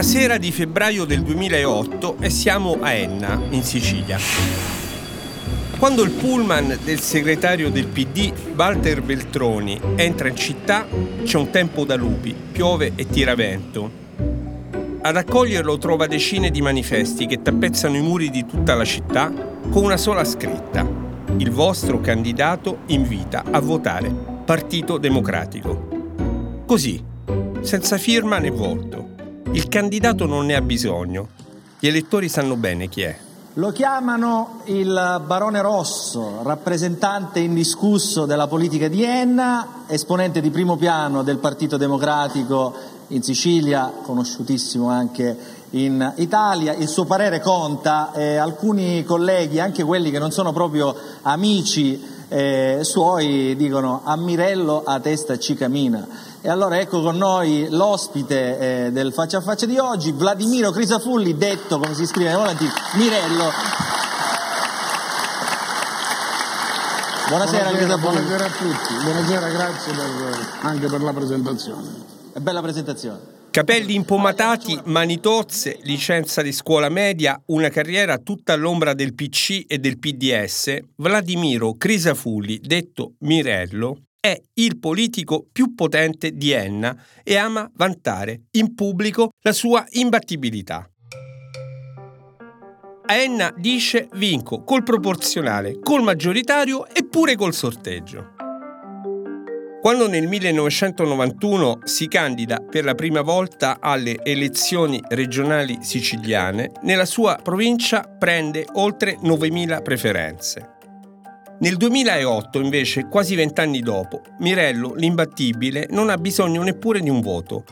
una sera di febbraio del 2008 e siamo a Enna, in Sicilia. Quando il pullman del segretario del PD, Walter Beltroni, entra in città, c'è un tempo da lupi, piove e tira vento. Ad accoglierlo trova decine di manifesti che tappezzano i muri di tutta la città con una sola scritta. Il vostro candidato invita a votare Partito Democratico. Così, senza firma né volto. Il candidato non ne ha bisogno. Gli elettori sanno bene chi è. Lo chiamano il Barone Rosso, rappresentante indiscusso della politica di Enna, esponente di primo piano del Partito Democratico in Sicilia, conosciutissimo anche in Italia. Il suo parere conta e alcuni colleghi, anche quelli che non sono proprio amici eh, suoi, dicono a Mirello a testa ci cammina. E allora ecco con noi l'ospite eh, del faccia a faccia di oggi, Vladimiro Crisafulli, detto come si scrive volenti Mirello. Buonasera, buonasera, buonasera, a tutti, buonasera, grazie per, anche per la presentazione. È bella presentazione. Capelli impomatati, manitozze, licenza di scuola media, una carriera tutta all'ombra del PC e del PDS, Vladimiro Crisafulli, detto Mirello, è il politico più potente di Enna e ama vantare in pubblico la sua imbattibilità. A Enna dice vinco col proporzionale, col maggioritario e pure col sorteggio. Quando nel 1991 si candida per la prima volta alle elezioni regionali siciliane, nella sua provincia prende oltre 9.000 preferenze. Nel 2008, invece, quasi vent'anni dopo, Mirello, l'imbattibile, non ha bisogno neppure di un voto.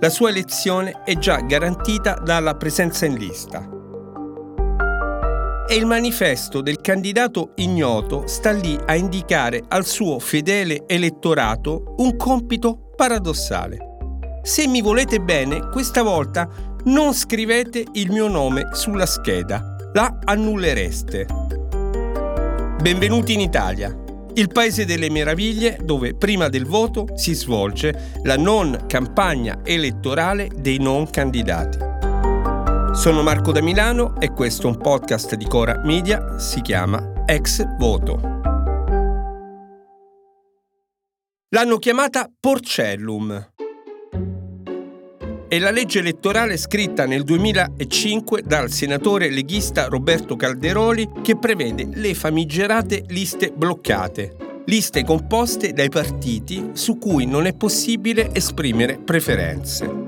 La sua elezione è già garantita dalla presenza in lista. E il manifesto del candidato ignoto sta lì a indicare al suo fedele elettorato un compito paradossale. Se mi volete bene, questa volta non scrivete il mio nome sulla scheda, la annullereste. Benvenuti in Italia, il paese delle meraviglie dove prima del voto si svolge la non campagna elettorale dei non candidati. Sono Marco da Milano e questo è un podcast di Cora Media, si chiama Ex Voto. L'hanno chiamata Porcellum è la legge elettorale scritta nel 2005 dal senatore leghista Roberto Calderoli che prevede le famigerate liste bloccate, liste composte dai partiti su cui non è possibile esprimere preferenze.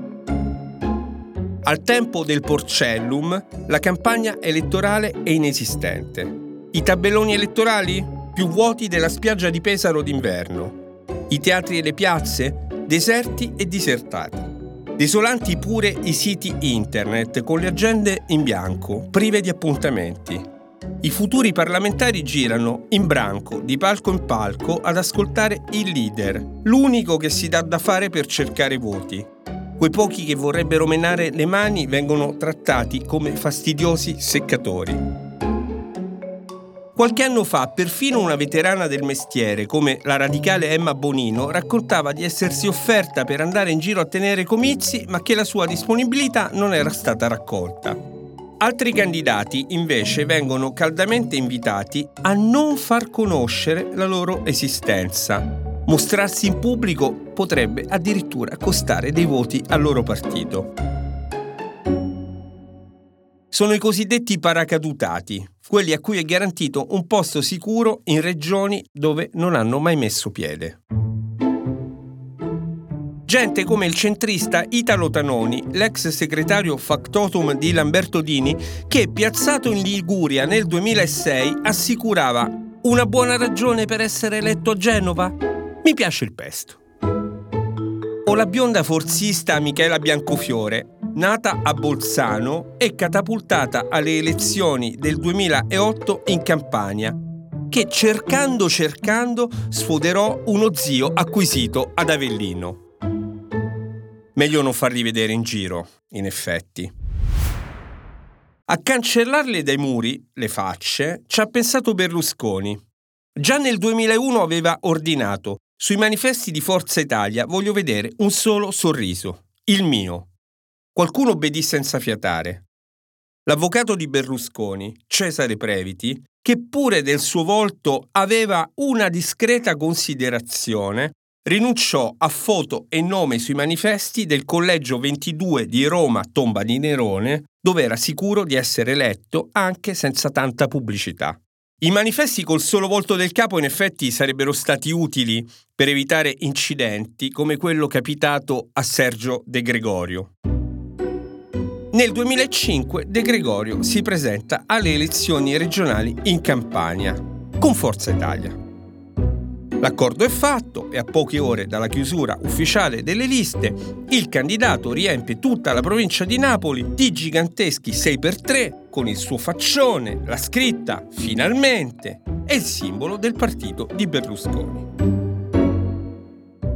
Al tempo del Porcellum la campagna elettorale è inesistente. I tabelloni elettorali? Più vuoti della spiaggia di Pesaro d'inverno. I teatri e le piazze? Deserti e disertati. Desolanti pure i siti internet con le agende in bianco, prive di appuntamenti. I futuri parlamentari girano in branco, di palco in palco, ad ascoltare il leader, l'unico che si dà da fare per cercare voti. Quei pochi che vorrebbero menare le mani vengono trattati come fastidiosi seccatori. Qualche anno fa, perfino una veterana del mestiere, come la radicale Emma Bonino, raccontava di essersi offerta per andare in giro a tenere comizi, ma che la sua disponibilità non era stata raccolta. Altri candidati invece vengono caldamente invitati a non far conoscere la loro esistenza. Mostrarsi in pubblico potrebbe addirittura costare dei voti al loro partito. Sono i cosiddetti paracadutati, quelli a cui è garantito un posto sicuro in regioni dove non hanno mai messo piede. Gente come il centrista Italo Tanoni, l'ex segretario factotum di Lamberto Dini, che piazzato in Liguria nel 2006 assicurava una buona ragione per essere eletto a Genova? Mi piace il pesto. O la bionda forzista Michela Biancofiore, nata a Bolzano e catapultata alle elezioni del 2008 in Campania, che cercando cercando sfoderò uno zio acquisito ad Avellino. Meglio non farli vedere in giro, in effetti. A cancellarle dai muri, le facce, ci ha pensato Berlusconi. Già nel 2001 aveva ordinato sui manifesti di Forza Italia voglio vedere un solo sorriso, il mio. qualcuno obbedì senza fiatare. L'avvocato di Berlusconi, Cesare Previti, che pure del suo volto aveva una discreta considerazione, rinunciò a foto e nome sui manifesti del collegio 22 di Roma Tomba di Nerone, dove era sicuro di essere eletto anche senza tanta pubblicità. I manifesti col solo volto del capo in effetti sarebbero stati utili per evitare incidenti come quello capitato a Sergio De Gregorio. Nel 2005 De Gregorio si presenta alle elezioni regionali in Campania con Forza Italia. L'accordo è fatto e a poche ore dalla chiusura ufficiale delle liste, il candidato riempie tutta la provincia di Napoli di giganteschi 6x3 con il suo faccione, la scritta Finalmente e il simbolo del partito di Berlusconi.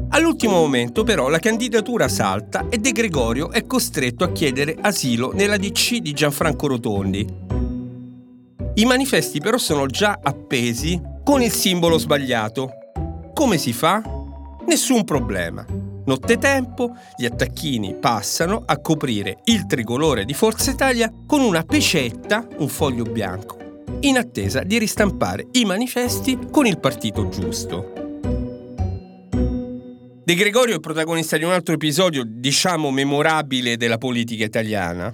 All'ultimo momento però la candidatura salta e De Gregorio è costretto a chiedere asilo nella DC di Gianfranco Rotondi. I manifesti però sono già appesi con il simbolo sbagliato come si fa? Nessun problema. Nottetempo, gli attacchini passano a coprire il tricolore di Forza Italia con una pecetta, un foglio bianco, in attesa di ristampare i manifesti con il partito giusto. De Gregorio è protagonista di un altro episodio, diciamo memorabile, della politica italiana.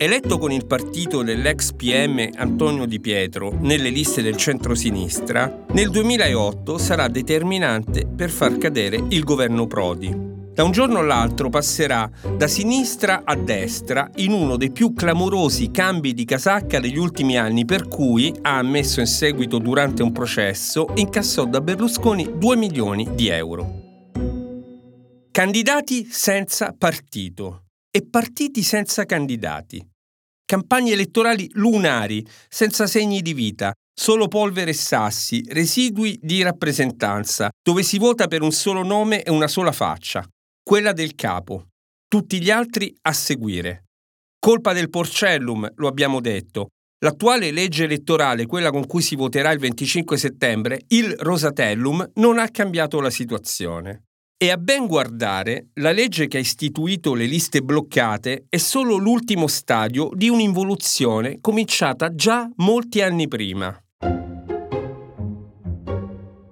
Eletto con il partito dell'ex PM Antonio Di Pietro nelle liste del centro-sinistra, nel 2008 sarà determinante per far cadere il governo Prodi. Da un giorno all'altro passerà da sinistra a destra in uno dei più clamorosi cambi di casacca degli ultimi anni, per cui, ha ammesso in seguito durante un processo, incassò da Berlusconi 2 milioni di euro. Candidati senza partito e partiti senza candidati. Campagne elettorali lunari, senza segni di vita, solo polvere e sassi, residui di rappresentanza, dove si vota per un solo nome e una sola faccia, quella del capo. Tutti gli altri a seguire. Colpa del porcellum, lo abbiamo detto. L'attuale legge elettorale, quella con cui si voterà il 25 settembre, il Rosatellum, non ha cambiato la situazione. E a ben guardare, la legge che ha istituito le liste bloccate è solo l'ultimo stadio di un'involuzione cominciata già molti anni prima.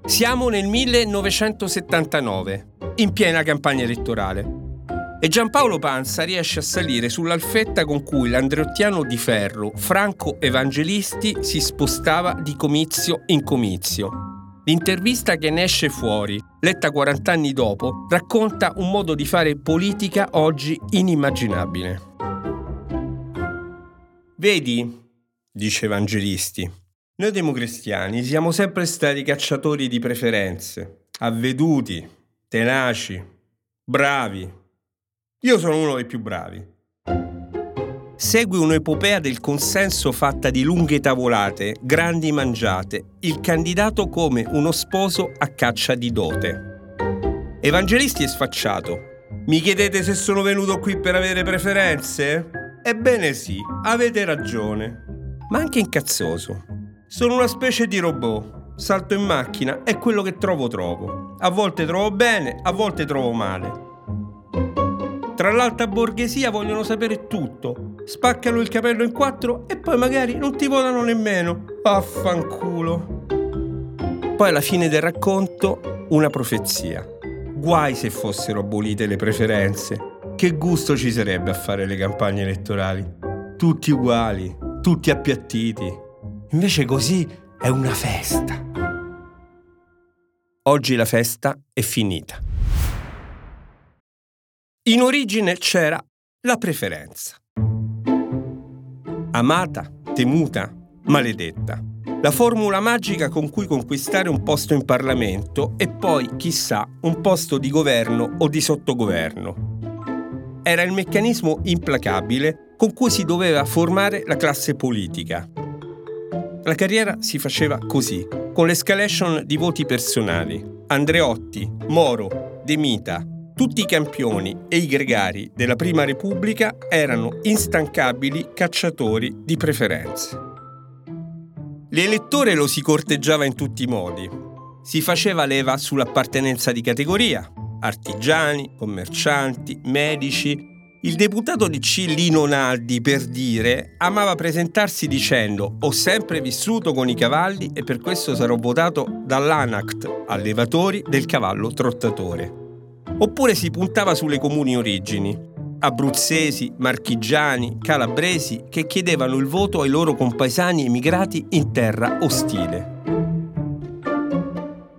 Siamo nel 1979, in piena campagna elettorale. E Giampaolo Panza riesce a salire sull'alfetta con cui l'andreottiano di ferro Franco Evangelisti si spostava di comizio in comizio L'intervista che ne esce fuori, letta 40 anni dopo, racconta un modo di fare politica oggi inimmaginabile. Vedi, dice Evangelisti, noi democristiani siamo sempre stati cacciatori di preferenze, avveduti, tenaci, bravi. Io sono uno dei più bravi segue un'epopea del consenso fatta di lunghe tavolate, grandi mangiate, il candidato come uno sposo a caccia di dote. Evangelisti è sfacciato. Mi chiedete se sono venuto qui per avere preferenze? Ebbene sì, avete ragione. Ma anche incazzoso. Sono una specie di robot. Salto in macchina e quello che trovo trovo. A volte trovo bene, a volte trovo male. Tra l'alta borghesia vogliono sapere tutto. Spaccano il capello in quattro e poi magari non ti votano nemmeno. Affanculo. Poi alla fine del racconto una profezia. Guai se fossero abolite le preferenze. Che gusto ci sarebbe a fare le campagne elettorali? Tutti uguali, tutti appiattiti. Invece così è una festa. Oggi la festa è finita. In origine c'era la preferenza. Amata, temuta, maledetta. La formula magica con cui conquistare un posto in Parlamento e poi, chissà, un posto di governo o di sottogoverno. Era il meccanismo implacabile con cui si doveva formare la classe politica. La carriera si faceva così, con l'escalation di voti personali. Andreotti, Moro, De Mita, tutti i campioni e i gregari della Prima Repubblica erano instancabili cacciatori di preferenze. L'elettore lo si corteggiava in tutti i modi. Si faceva leva sull'appartenenza di categoria, artigiani, commercianti, medici, Il deputato di C. Lino Naldi, per dire, amava presentarsi dicendo ho sempre vissuto con i cavalli e per questo sarò votato dall'ANACT, allevatori del cavallo trottatore. Oppure si puntava sulle comuni origini, abruzzesi, marchigiani, calabresi che chiedevano il voto ai loro compaesani emigrati in terra ostile.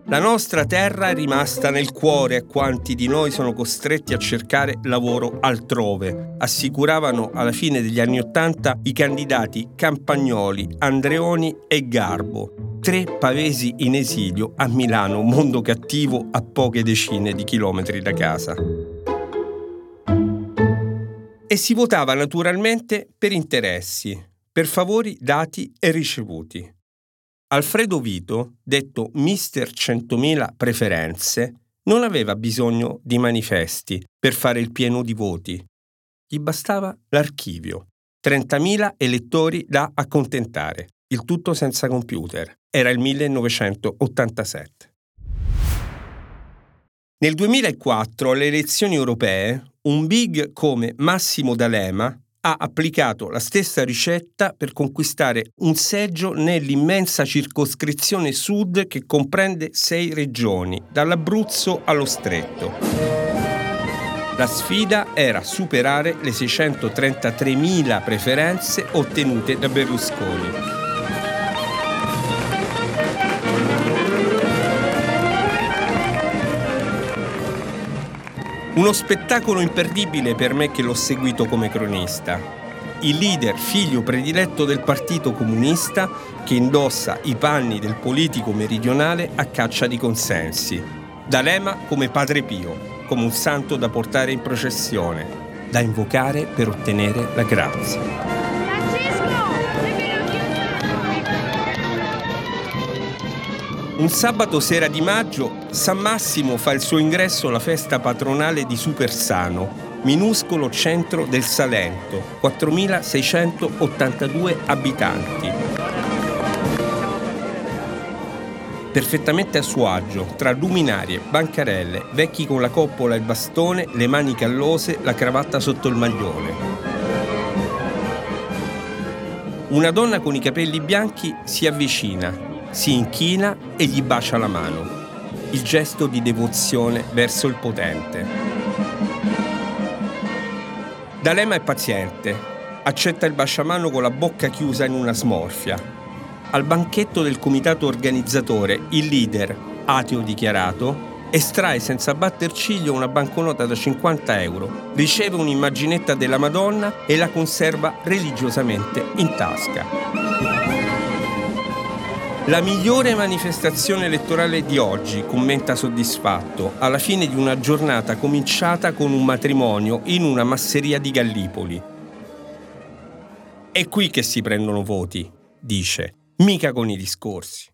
La nostra terra è rimasta nel cuore a quanti di noi sono costretti a cercare lavoro altrove, assicuravano alla fine degli anni Ottanta i candidati Campagnoli, Andreoni e Garbo, tre pavesi in esilio a Milano, mondo cattivo a poche decine di chilometri da casa. E si votava naturalmente per interessi, per favori dati e ricevuti. Alfredo Vito, detto Mister 100.000 preferenze, non aveva bisogno di manifesti per fare il pieno di voti. Gli bastava l'archivio. 30.000 elettori da accontentare, il tutto senza computer. Era il 1987. Nel 2004, alle elezioni europee, un big come Massimo D'Alema ha applicato la stessa ricetta per conquistare un seggio nell'immensa circoscrizione sud che comprende sei regioni, dall'Abruzzo allo Stretto. La sfida era superare le 633.000 preferenze ottenute da Berlusconi. Uno spettacolo imperdibile per me che l'ho seguito come cronista. Il leader, figlio prediletto del Partito Comunista, che indossa i panni del politico meridionale a caccia di consensi. D'Alema come Padre Pio, come un santo da portare in processione, da invocare per ottenere la grazia. Un sabato sera di maggio, San Massimo fa il suo ingresso alla festa patronale di Supersano, minuscolo centro del Salento, 4.682 abitanti. Perfettamente a suo agio, tra luminarie, bancarelle, vecchi con la coppola e il bastone, le mani callose, la cravatta sotto il maglione. Una donna con i capelli bianchi si avvicina, si inchina e gli bacia la mano, il gesto di devozione verso il potente. D'Alema è paziente, accetta il baciamano con la bocca chiusa in una smorfia. Al banchetto del comitato organizzatore, il leader, ateo dichiarato, estrae senza batter ciglio una banconota da 50 euro, riceve un'immaginetta della Madonna e la conserva religiosamente in tasca. La migliore manifestazione elettorale di oggi, commenta soddisfatto, alla fine di una giornata cominciata con un matrimonio in una masseria di Gallipoli. È qui che si prendono voti, dice, mica con i discorsi.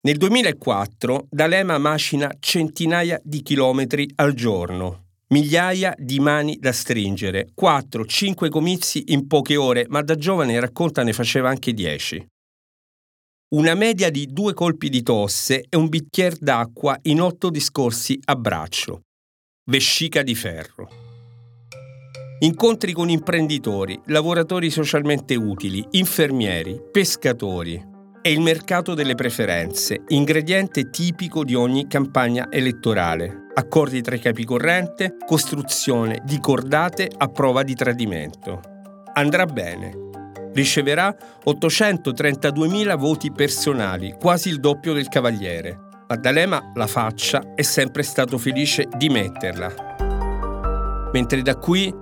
Nel 2004 D'Alema macina centinaia di chilometri al giorno Migliaia di mani da stringere, 4-5 comizi in poche ore, ma da giovane racconta ne faceva anche 10. Una media di due colpi di tosse e un bicchiere d'acqua in otto discorsi a braccio. Vescica di ferro. Incontri con imprenditori, lavoratori socialmente utili, infermieri, pescatori. È il mercato delle preferenze, ingrediente tipico di ogni campagna elettorale accordi tra i capi corrente, costruzione di cordate a prova di tradimento. Andrà bene. Riceverà 832.000 voti personali, quasi il doppio del cavaliere. Ma D'Alema la faccia è sempre stato felice di metterla. Mentre da qui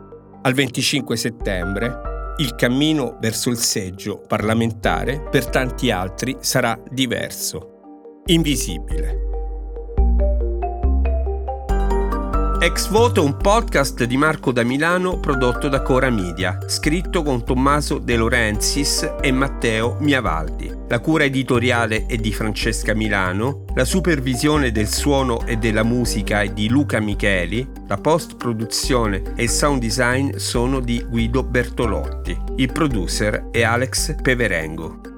al 25 settembre il cammino verso il seggio parlamentare per tanti altri sarà diverso, invisibile. Ex Voto è un podcast di Marco da Milano prodotto da Cora Media, scritto con Tommaso De Laurentiis e Matteo Miavaldi. La cura editoriale è di Francesca Milano, la supervisione del suono e della musica è di Luca Micheli, la post-produzione e il sound design sono di Guido Bertolotti. Il producer è Alex Peverengo.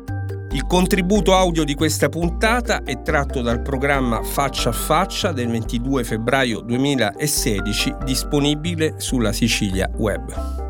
Il contributo audio di questa puntata è tratto dal programma Faccia a Faccia del 22 febbraio 2016 disponibile sulla Sicilia Web.